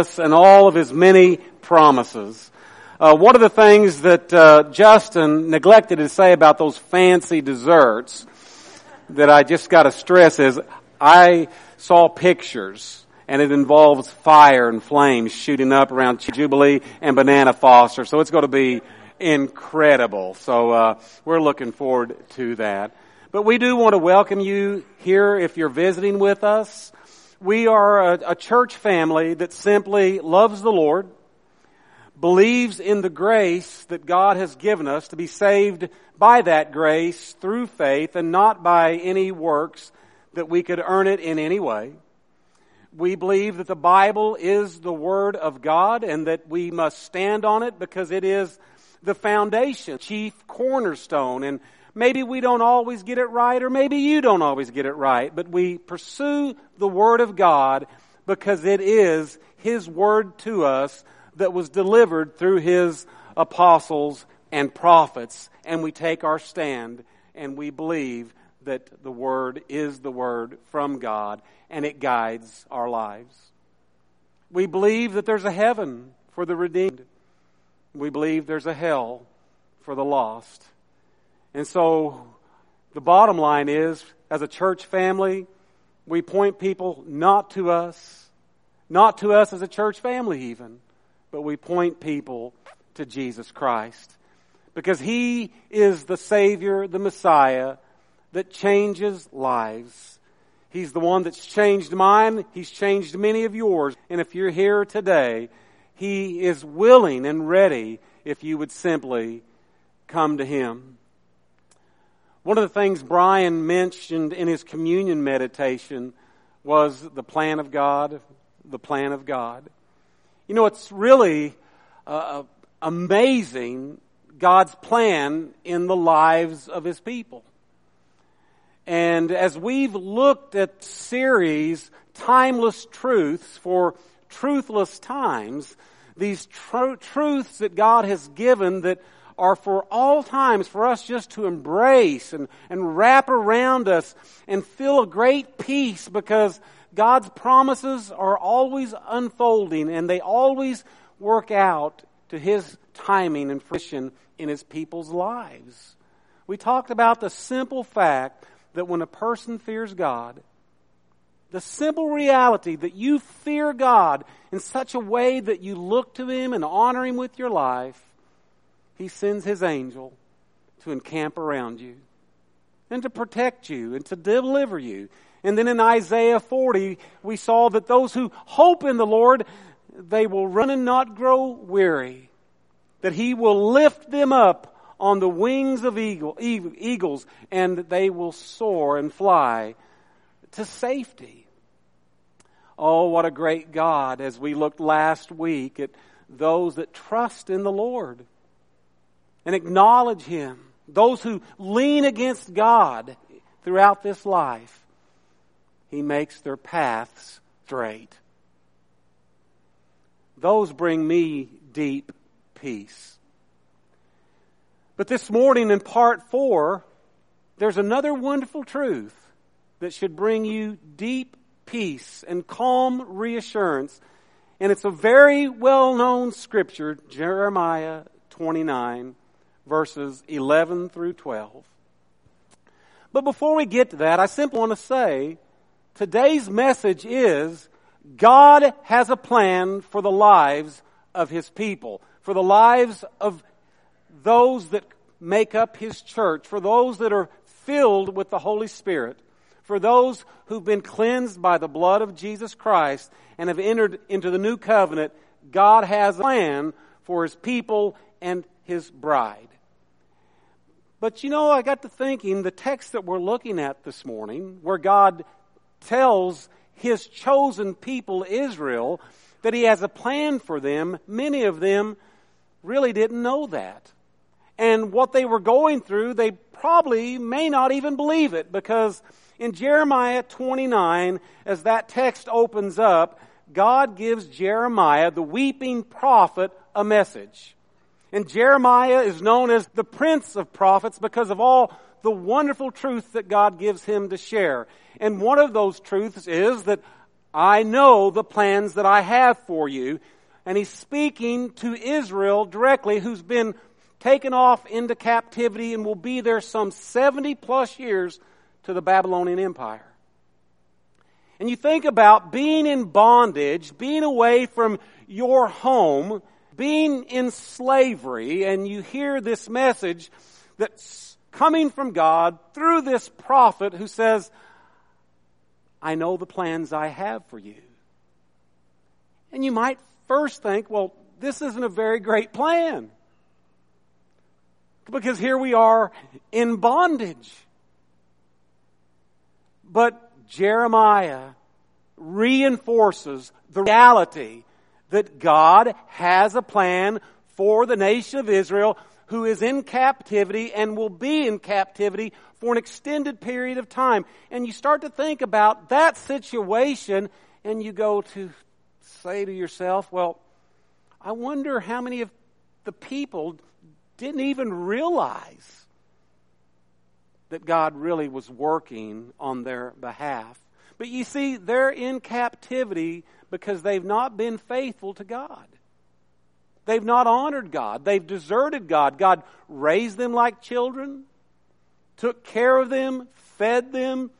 us and all of His many promises. Uh, one of the things that uh, Justin neglected to say about those fancy desserts that I just got to stress is I saw pictures and it involves fire and flames shooting up around Jubilee and Banana Foster. So it's going to be incredible. So uh, we're looking forward to that. But we do want to welcome you here if you're visiting with us. We are a, a church family that simply loves the Lord, believes in the grace that God has given us to be saved by that grace through faith and not by any works that we could earn it in any way. We believe that the Bible is the Word of God and that we must stand on it because it is the foundation, chief cornerstone. And maybe we don't always get it right or maybe you don't always get it right, but we pursue the Word of God because it is His Word to us that was delivered through His apostles and prophets. And we take our stand and we believe that the Word is the Word from God and it guides our lives. We believe that there's a heaven for the redeemed. We believe there's a hell for the lost. And so the bottom line is, as a church family, we point people not to us, not to us as a church family even, but we point people to Jesus Christ. Because He is the Savior, the Messiah, that changes lives. He's the one that's changed mine. He's changed many of yours. And if you're here today, He is willing and ready if you would simply come to Him. One of the things Brian mentioned in his communion meditation was the plan of God, the plan of God. You know, it's really uh, amazing God's plan in the lives of His people. And as we've looked at series, Timeless Truths for Truthless Times, these tr- truths that God has given that are for all times for us just to embrace and, and wrap around us and feel a great peace because God's promises are always unfolding and they always work out to His timing and fruition in His people's lives. We talked about the simple fact that when a person fears God, the simple reality that you fear God in such a way that you look to Him and honor Him with your life, He sends His angel to encamp around you and to protect you and to deliver you. And then in Isaiah 40, we saw that those who hope in the Lord, they will run and not grow weary. That He will lift them up on the wings of eagle, eagles, and they will soar and fly to safety. Oh, what a great God as we looked last week at those that trust in the Lord and acknowledge Him. Those who lean against God throughout this life. He makes their paths straight. Those bring me deep peace. But this morning in part four, there's another wonderful truth that should bring you deep peace and calm reassurance. And it's a very well known scripture, Jeremiah 29, verses 11 through 12. But before we get to that, I simply want to say today's message is God has a plan for the lives of His people, for the lives of those that make up His church, for those that are filled with the Holy Spirit, for those who've been cleansed by the blood of Jesus Christ and have entered into the new covenant, God has a plan for His people and His bride. But you know, I got to thinking the text that we're looking at this morning, where God tells His chosen people, Israel, that He has a plan for them, many of them really didn't know that and what they were going through, they probably may not even believe it because in Jeremiah 29, as that text opens up, God gives Jeremiah, the weeping prophet, a message. And Jeremiah is known as the prince of prophets because of all the wonderful truth that God gives him to share. And one of those truths is that I know the plans that I have for you. And he's speaking to Israel directly, who's been taken off into captivity and will be there some 70 plus years to the Babylonian Empire. And you think about being in bondage, being away from your home, being in slavery, and you hear this message that's coming from God through this prophet who says, I know the plans I have for you. And you might first think, well, this isn't a very great plan. Because here we are in bondage. But Jeremiah reinforces the reality that God has a plan for the nation of Israel who is in captivity and will be in captivity for an extended period of time. And you start to think about that situation and you go to say to yourself, well, I wonder how many of the people didn't even realize that God really was working on their behalf. But you see, they're in captivity because they've not been faithful to God. They've not honored God. They've deserted God. God raised them like children, took care of them, fed them,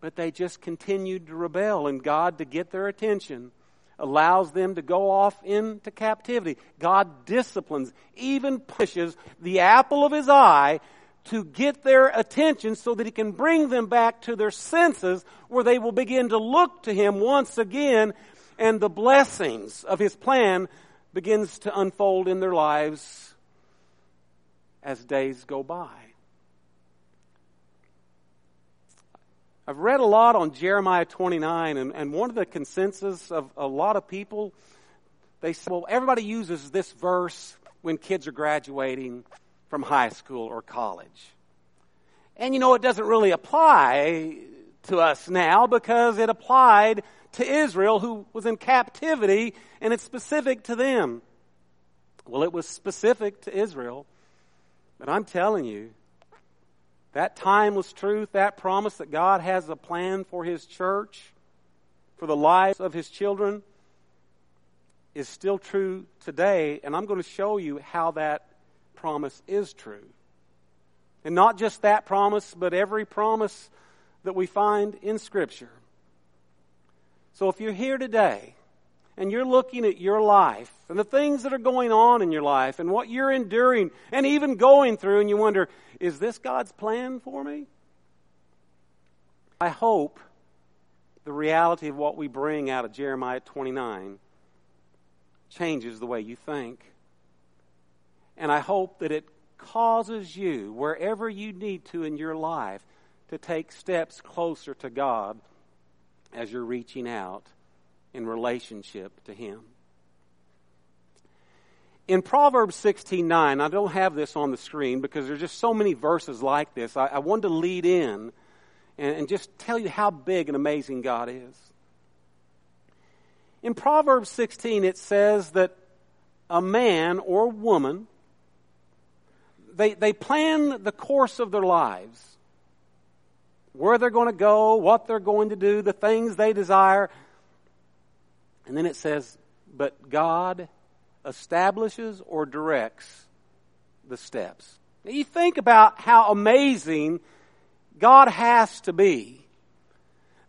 but they just continued to rebel. And God, to get their attention, allows them to go off into captivity. God disciplines, even pushes the apple of his eye to get their attention so that he can bring them back to their senses where they will begin to look to him once again and the blessings of his plan begins to unfold in their lives as days go by. I've read a lot on Jeremiah 29, and, and one of the consensus of a lot of people, they say, well, everybody uses this verse when kids are graduating from high school or college. And you know, it doesn't really apply to us now because it applied to Israel who was in captivity and it's specific to them. Well, it was specific to Israel, but I'm telling you, that timeless truth, that promise that God has a plan for His church, for the lives of His children, is still true today. And I'm going to show you how that promise is true. And not just that promise, but every promise that we find in Scripture. So if you're here today and you're looking at your life and the things that are going on in your life and what you're enduring and even going through, and you wonder, is this God's plan for me? I hope the reality of what we bring out of Jeremiah 29 changes the way you think. And I hope that it causes you, wherever you need to in your life, to take steps closer to God as you're reaching out in relationship to Him. In Proverbs 16:9, I don't have this on the screen because there's just so many verses like this. I, I wanted to lead in and, and just tell you how big and amazing God is. In Proverbs 16, it says that a man or woman, they, they plan the course of their lives. Where they're going to go, what they're going to do, the things they desire. And then it says, but God establishes or directs the steps. Now you think about how amazing God has to be.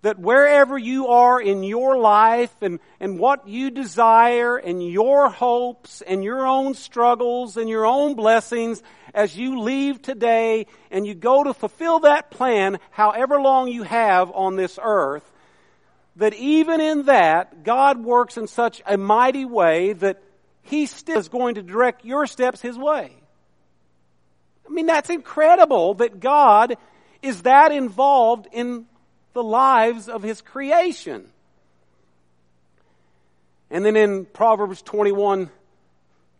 That wherever you are in your life and, and what you desire and your hopes and your own struggles and your own blessings as you leave today and you go to fulfill that plan however long you have on this earth, that even in that, God works in such a mighty way that he still is going to direct your steps His way. I mean, that's incredible that God is that involved in the lives of His creation. And then in Proverbs 21,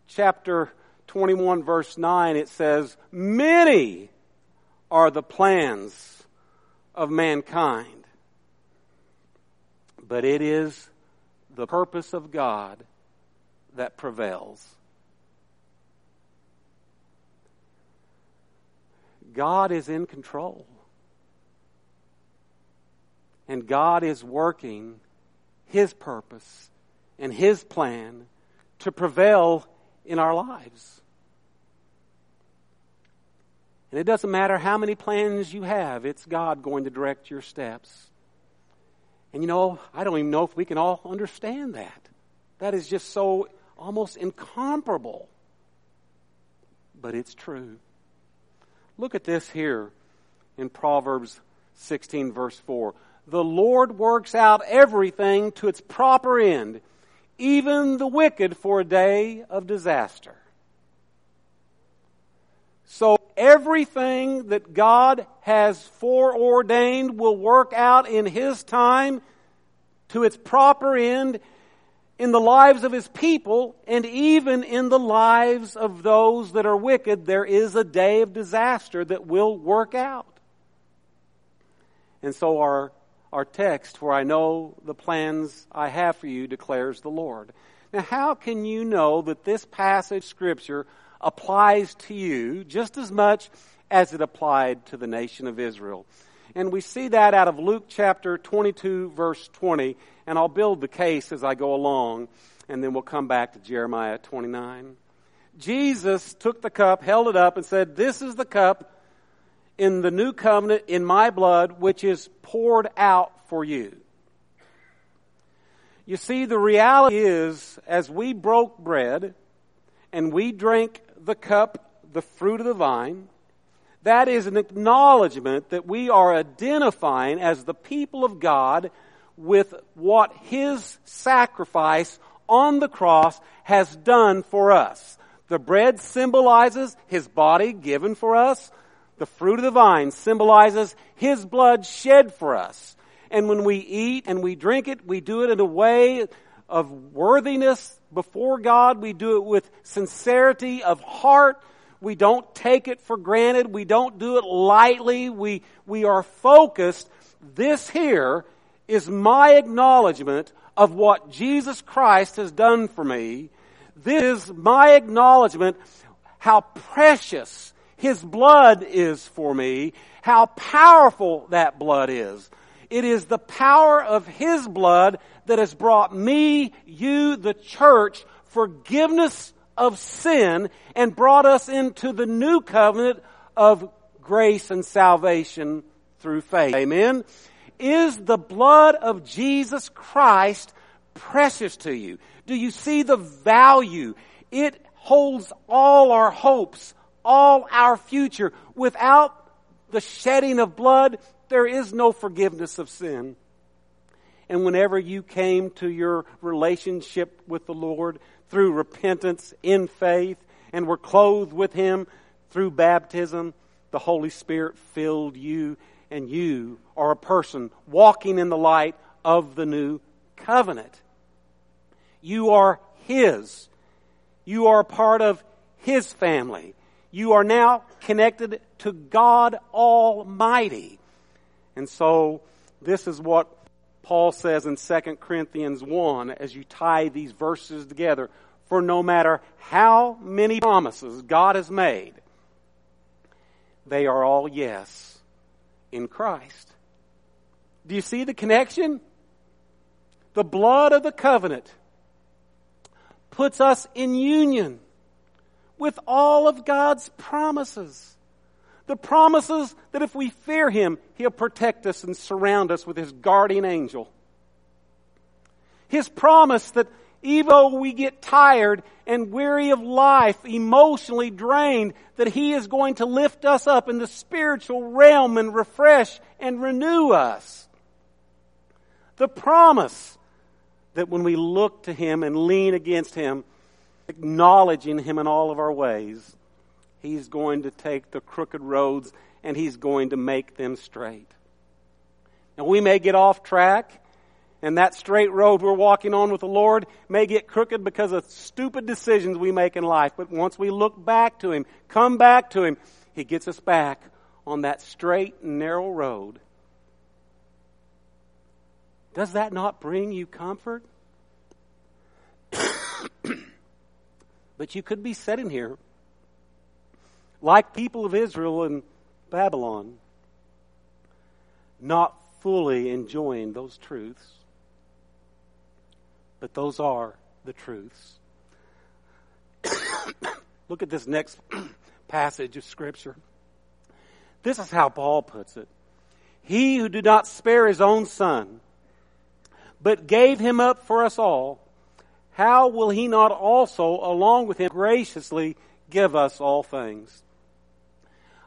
chapter 21, verse 9, it says, Many are the plans of mankind, but it is the purpose of God that prevails. God is in control. And God is working His purpose and His plan to prevail in our lives. And it doesn't matter how many plans you have, it's God going to direct your steps. And you know, I don't even know if we can all understand that. That is just so almost incomparable. But it's true. Look at this here in Proverbs 16, verse 4. The Lord works out everything to its proper end, even the wicked for a day of disaster. So everything that God has foreordained will work out in His time to its proper end in the lives of His people and even in the lives of those that are wicked. There is a day of disaster that will work out. And so our, our text, for I know the plans I have for you, declares the Lord. Now, how can you know that this passage scripture applies to you just as much as it applied to the nation of Israel? And we see that out of Luke chapter 22 verse 20, and I'll build the case as I go along, and then we'll come back to Jeremiah 29. Jesus took the cup, held it up, and said, This is the cup in the new covenant in my blood, which is poured out for you. You see, the reality is, as we broke bread and we drank the cup, the fruit of the vine, that is an acknowledgement that we are identifying as the people of God with what His sacrifice on the cross has done for us. The bread symbolizes His body given for us. The fruit of the vine symbolizes His blood shed for us. And when we eat and we drink it, we do it in a way of worthiness before God. We do it with sincerity of heart. We don't take it for granted. We don't do it lightly. We, we are focused. This here is my acknowledgement of what Jesus Christ has done for me. This is my acknowledgement how precious his blood is for me, how powerful that blood is. It is the power of His blood that has brought me, you, the church, forgiveness of sin and brought us into the new covenant of grace and salvation through faith. Amen. Is the blood of Jesus Christ precious to you? Do you see the value? It holds all our hopes, all our future. Without the shedding of blood, there is no forgiveness of sin. And whenever you came to your relationship with the Lord through repentance in faith and were clothed with Him through baptism, the Holy Spirit filled you and you are a person walking in the light of the new covenant. You are His. You are part of His family. You are now connected to God Almighty. And so, this is what Paul says in 2 Corinthians 1 as you tie these verses together. For no matter how many promises God has made, they are all yes in Christ. Do you see the connection? The blood of the covenant puts us in union with all of God's promises. The promises that if we fear Him, He'll protect us and surround us with His guardian angel. His promise that even though we get tired and weary of life, emotionally drained, that He is going to lift us up in the spiritual realm and refresh and renew us. The promise that when we look to Him and lean against Him, acknowledging Him in all of our ways, He's going to take the crooked roads and He's going to make them straight. Now we may get off track and that straight road we're walking on with the Lord may get crooked because of stupid decisions we make in life. But once we look back to Him, come back to Him, He gets us back on that straight and narrow road. Does that not bring you comfort? But you could be sitting here like people of Israel in Babylon, not fully enjoying those truths. But those are the truths. Look at this next passage of Scripture. This is how Paul puts it. He who did not spare his own son, but gave him up for us all, how will he not also, along with him, graciously give us all things?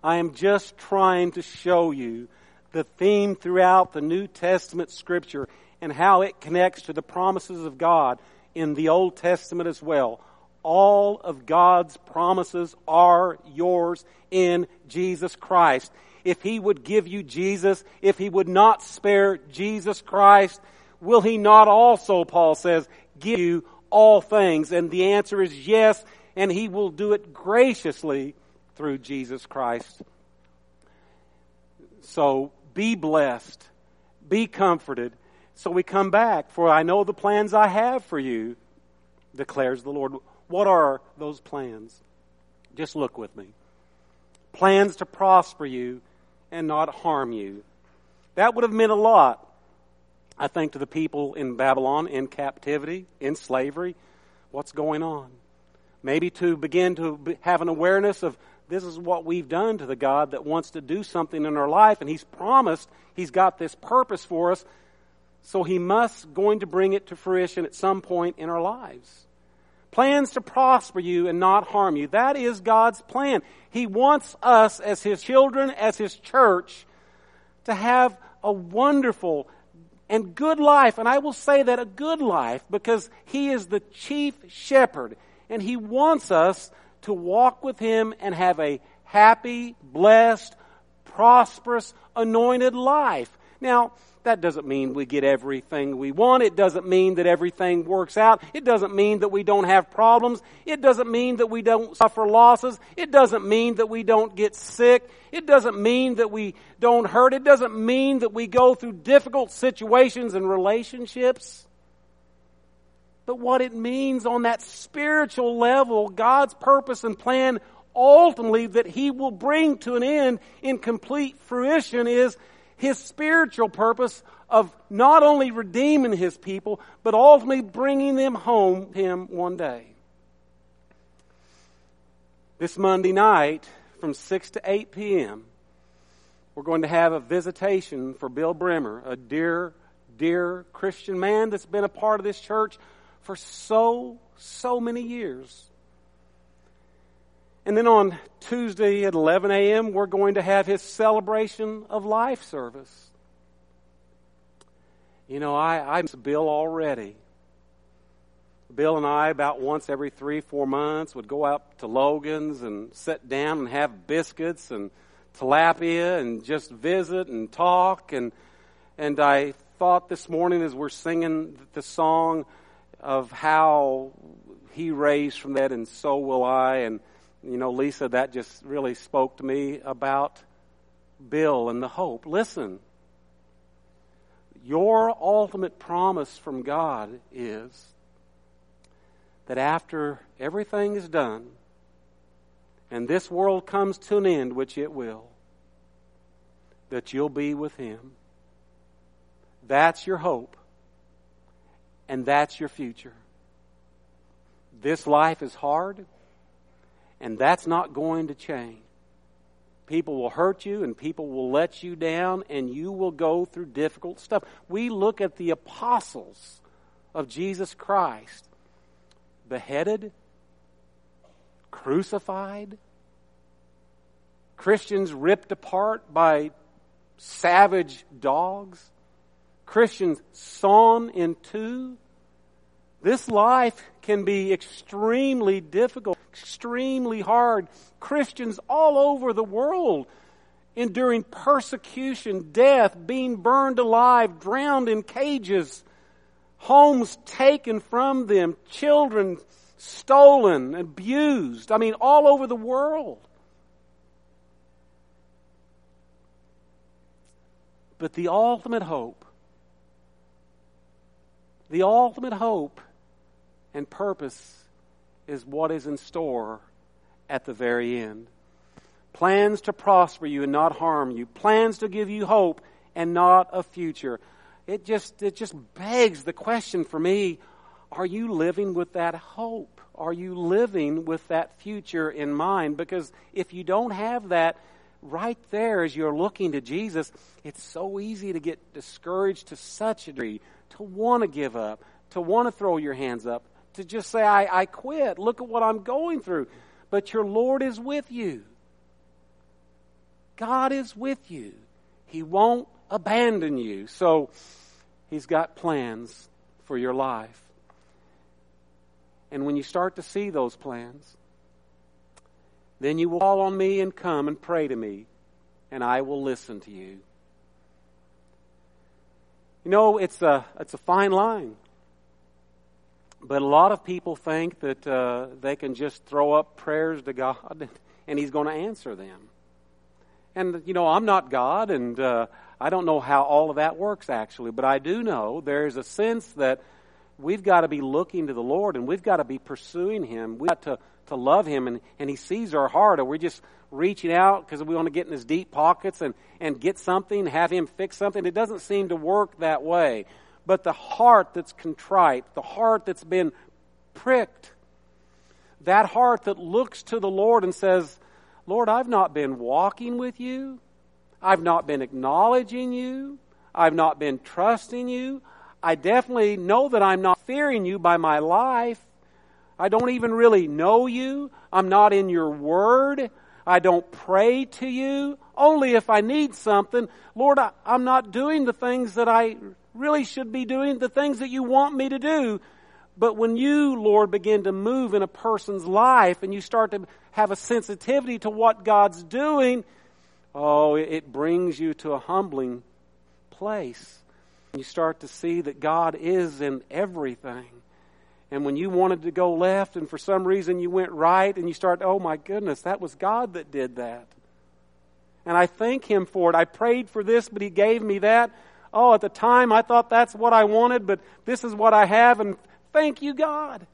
I am just trying to show you the theme throughout the New Testament scripture and how it connects to the promises of God in the Old Testament as well. All of God's promises are yours in Jesus Christ. If He would give you Jesus, if He would not spare Jesus Christ, will He not also, Paul says, give you all things? And the answer is yes, and He will do it graciously through Jesus Christ. So be blessed, be comforted. So we come back, for I know the plans I have for you, declares the Lord. What are those plans? Just look with me. Plans to prosper you and not harm you. That would have meant a lot, I think, to the people in Babylon, in captivity, in slavery. What's going on? Maybe to begin to have an awareness of this is what we've done to the God that wants to do something in our life, and He's promised He's got this purpose for us, so He must going to bring it to fruition at some point in our lives. Plans to prosper you and not harm you. That is God's plan. He wants us as His children, as His church, to have a wonderful and good life. And I will say that a good life because He is the chief shepherd and He wants us to walk with Him and have a happy, blessed, prosperous, anointed life. Now, that doesn't mean we get everything we want. It doesn't mean that everything works out. It doesn't mean that we don't have problems. It doesn't mean that we don't suffer losses. It doesn't mean that we don't get sick. It doesn't mean that we don't hurt. It doesn't mean that we go through difficult situations and relationships. But what it means on that spiritual level, God's purpose and plan ultimately that He will bring to an end in complete fruition is His spiritual purpose of not only redeeming His people, but ultimately bringing them home to Him one day. This Monday night from 6 to 8 p.m., we're going to have a visitation for Bill Bremer, a dear, dear Christian man that's been a part of this church for so, so many years. And then on Tuesday at 11 a.m., we're going to have his celebration of life service. You know, I, I miss Bill already. Bill and I, about once every three, four months, would go out to Logan's and sit down and have biscuits and tilapia and just visit and talk. And, and I thought this morning as we're singing the song, of how he raised from that, and so will I. And, you know, Lisa, that just really spoke to me about Bill and the hope. Listen, your ultimate promise from God is that after everything is done and this world comes to an end, which it will, that you'll be with Him. That's your hope and that's your future. This life is hard, and that's not going to change. People will hurt you and people will let you down, and you will go through difficult stuff. We look at the apostles of Jesus Christ beheaded, crucified, Christians ripped apart by savage dogs. Christians sawn in two. This life can be extremely difficult, extremely hard. Christians all over the world enduring persecution, death, being burned alive, drowned in cages, homes taken from them, children stolen, abused. I mean, all over the world. But the ultimate hope the ultimate hope and purpose is what is in store at the very end. Plans to prosper you and not harm you. Plans to give you hope and not a future. It just, it just begs the question for me, are you living with that hope? Are you living with that future in mind? Because if you don't have that right there as you're looking to Jesus, it's so easy to get discouraged to such a degree, to want to give up, to want to throw your hands up, to just say, I, I quit. Look at what I'm going through. But your Lord is with you. God is with you. He won't abandon you. So He's got plans for your life. And when you start to see those plans, then you will call on me and come and pray to me, and I will listen to you. You know, it's a, it's a fine line. But a lot of people think that uh, they can just throw up prayers to God and He's going to answer them. And, you know, I'm not God, and uh, I don't know how all of that works actually, but I do know there's a sense that we've got to be looking to the Lord and we've got to be pursuing Him. We've got to, to love Him, and, and He sees our heart, or we're just reaching out because we want to get in His deep pockets and, and get something, have Him fix something. It doesn't seem to work that way. But the heart that's contrite, the heart that's been pricked, that heart that looks to the Lord and says, Lord, I've not been walking with you. I've not been acknowledging you. I've not been trusting you. I definitely know that I'm not fearing you by my life. I don't even really know you. I'm not in your word. I don't pray to you. Only if I need something. Lord, I, am not doing the things that I really should be doing, the things that you want me to do. But when you, Lord, begin to move in a person's life and you start to have a sensitivity to what God's doing, oh, it brings you to a humbling place. You start to see that God is in everything. And when you wanted to go left and for some reason you went right and you start, oh my goodness, that was God that did that. And I thank Him for it. I prayed for this, but He gave me that. Oh, at the time I thought that's what I wanted, but this is what I have, and thank you, God.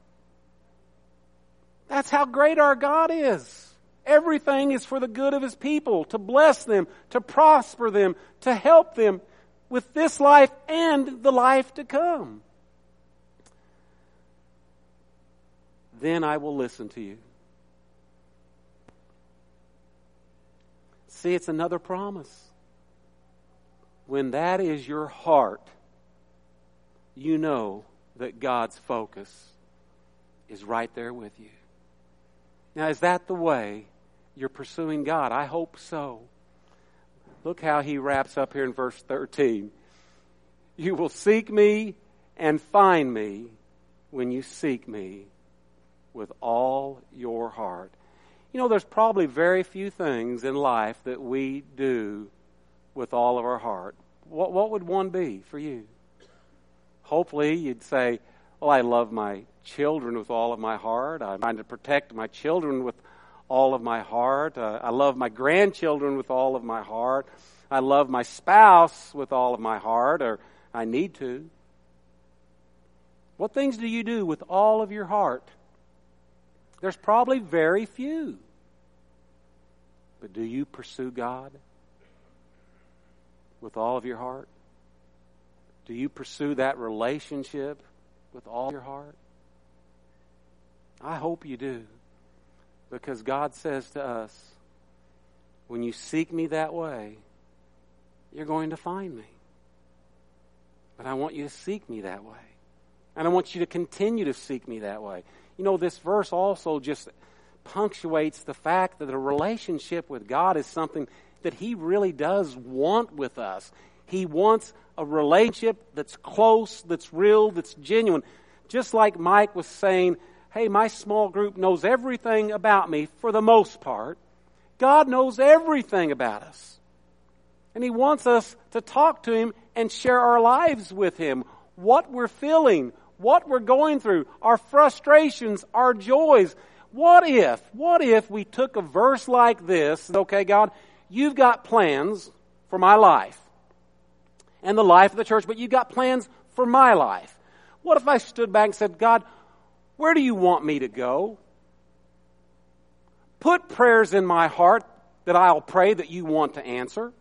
That's how great our God is. Everything is for the good of His people, to bless them, to prosper them, to help them with this life and the life to come. Then I will listen to you. See, it's another promise. When that is your heart, you know that God's focus is right there with you. Now, is that the way you're pursuing God? I hope so. Look how he wraps up here in verse 13. You will seek me and find me when you seek me with all your heart. You know, there's probably very few things in life that we do with all of our heart. What, what would one be for you? Hopefully, you'd say, Oh, I love my children with all of my heart. I'm trying to protect my children with all of my heart. Uh, I love my grandchildren with all of my heart. I love my spouse with all of my heart, or I need to. What things do you do with all of your heart? There's probably very few. But do you pursue God with all of your heart? Do you pursue that relationship with all your heart? I hope you do. Because God says to us, when you seek me that way, you're going to find me. But I want you to seek me that way. And I want you to continue to seek me that way. You know, this verse also just punctuates the fact that a relationship with God is something that He really does want with us. He wants a relationship that's close, that's real, that's genuine. Just like Mike was saying, hey, my small group knows everything about me for the most part. God knows everything about us. And He wants us to talk to Him and share our lives with Him. What we're feeling, what we're going through, our frustrations, our joys. What if, what if we took a verse like this, okay, God, you've got plans for my life and the life of the church, but you've got plans for my life. What if I stood back and said, God, where do you want me to go? Put prayers in my heart that I'll pray that you want to answer.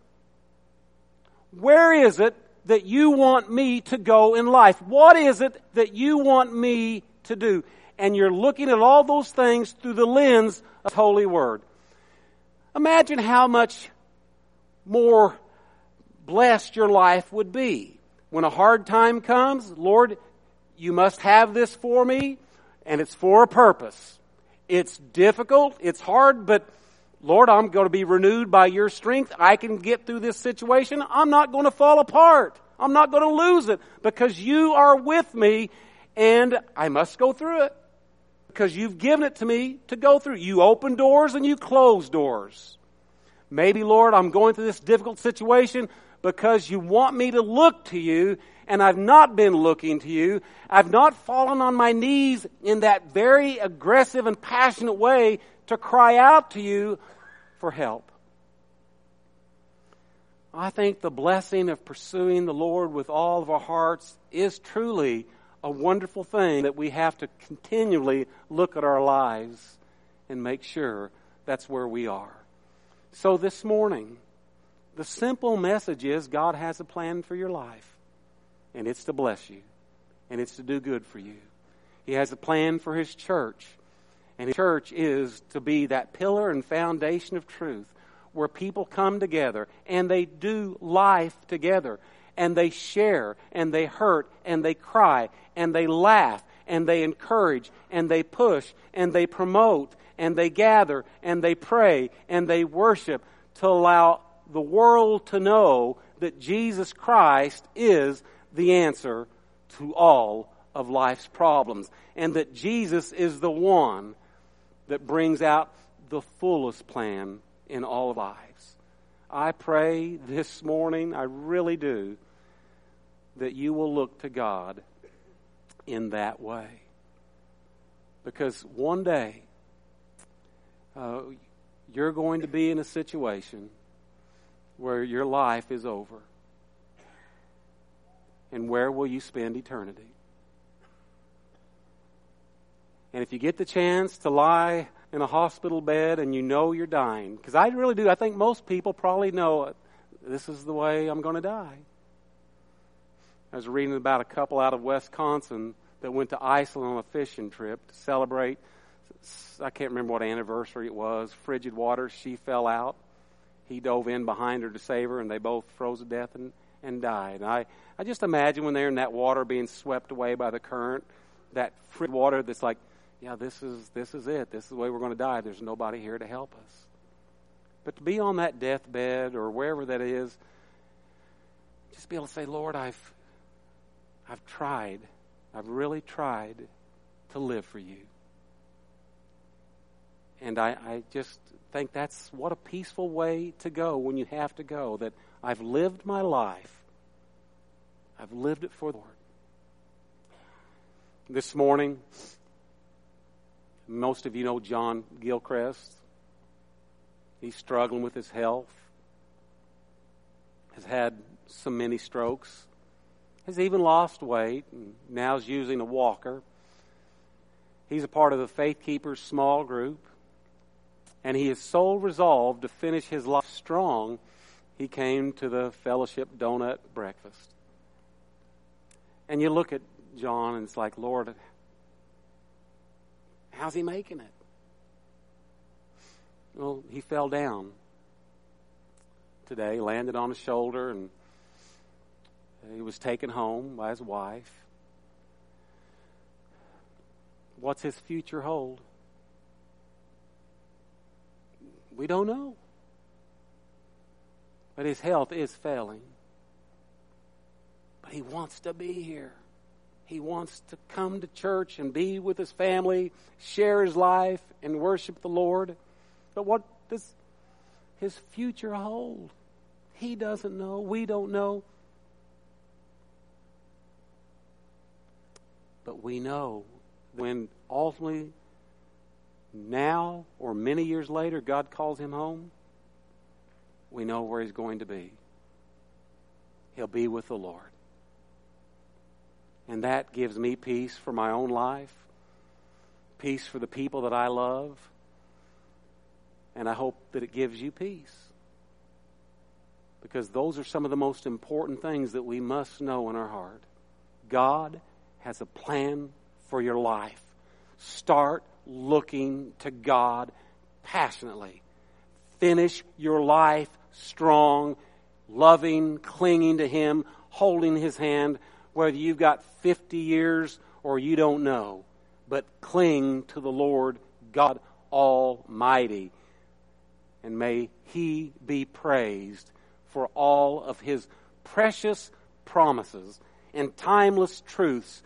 Where is it that you want me to go in life? What is it that you want me to do? And you're looking at all those things through the lens of Holy Word. Imagine how much more blessed your life would be. When a hard time comes, Lord, you must have this for me, and it's for a purpose. It's difficult, it's hard, but Lord, I'm going to be renewed by your strength. I can get through this situation. I'm not going to fall apart. I'm not going to lose it because you are with me and I must go through it because you've given it to me to go through. You open doors and you close doors. Maybe, Lord, I'm going through this difficult situation because you want me to look to you and I've not been looking to you. I've not fallen on my knees in that very aggressive and passionate way to cry out to you for help. I think the blessing of pursuing the Lord with all of our hearts is truly a wonderful thing that we have to continually look at our lives and make sure that's where we are. So this morning, the simple message is God has a plan for your life, and it's to bless you, and it's to do good for you. He has a plan for His church, and His church is to be that pillar and foundation of truth where people come together and they do life together and they share and they hurt and they cry and they laugh and they encourage and they push and they promote and they gather and they pray and they worship to allow the world to know that Jesus Christ is the answer to all of life's problems and that Jesus is the one that brings out the fullest plan in all lives. I pray this morning, I really do, that you will look to God in that way. Because one day, uh, you're going to be in a situation where your life is over. And where will you spend eternity? And if you get the chance to lie in a hospital bed and you know you're dying, because I really do, I think most people probably know this is the way I'm going to die. I was reading about a couple out of Wisconsin that went to Iceland on a fishing trip to celebrate. I can't remember what anniversary it was. Frigid waters. She fell out. He dove in behind her to save her, and they both froze to death and, and died. And I, I just imagine when they're in that water being swept away by the current, that frigid water that's like yeah, this is this is it. This is the way we're going to die. There's nobody here to help us. But to be on that deathbed or wherever that is, just be able to say, Lord, I've I've tried. I've really tried to live for you. And I, I just think that's what a peaceful way to go when you have to go. That I've lived my life. I've lived it for the Lord. This morning, most of you know John Gilchrist. He's struggling with his health, has had some many strokes, has even lost weight, and now is using a walker. He's a part of the Faith Keepers small group, and he is so resolved to finish his life strong, he came to the fellowship donut breakfast. And you look at John, and it's like, Lord, How's he making it? Well, he fell down today, landed on his shoulder, and he was taken home by his wife. What's his future hold? We don't know. But his health is failing. But he wants to be here. He wants to come to church and be with his family, share his life, and worship the Lord. But what does his future hold? He doesn't know. We don't know. But we know when ultimately, now or many years later, God calls him home, we know where he's going to be. He'll be with the Lord. And that gives me peace for my own life, peace for the people that I love, and I hope that it gives you peace. because those are some of the most important things that we must know in our heart. God has a plan for your life. Start looking to God passionately. Finish your life strong, loving, clinging to Him, holding His hand, whether you've got 50 years or you don't know. But cling to the Lord God Almighty. And may He be praised for all of His precious promises and timeless truths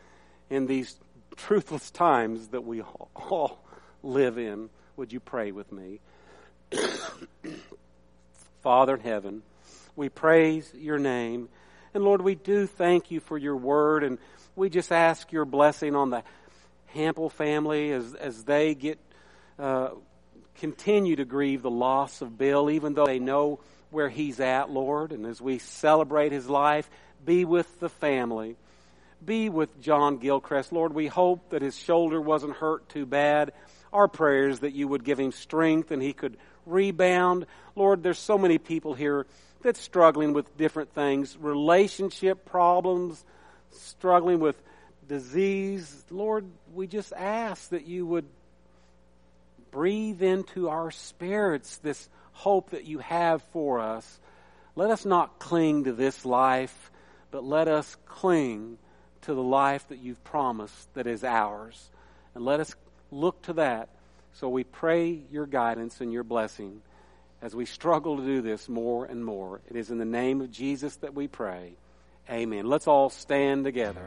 in these truthless times that we all live in. Would you pray with me? Father in heaven, we praise your name. And Lord, we do thank you for your word. And we just ask your blessing on the Hample family as, as they get, uh, continue to grieve the loss of Bill, even though they know where he's at, Lord. And as we celebrate his life, be with the family. Be with John Gilchrist. Lord, we hope that his shoulder wasn't hurt too bad. Our prayers that you would give him strength and he could rebound. Lord, there's so many people here that's struggling with different things, relationship problems, struggling with disease. Lord, we just ask that you would breathe into our spirits this hope that you have for us. Let us not cling to this life, but let us cling to the life that you've promised that is ours. And let us look to that. So we pray your guidance and your blessing as we struggle to do this more and more. It is in the name of Jesus that we pray. Amen. Let's all stand together.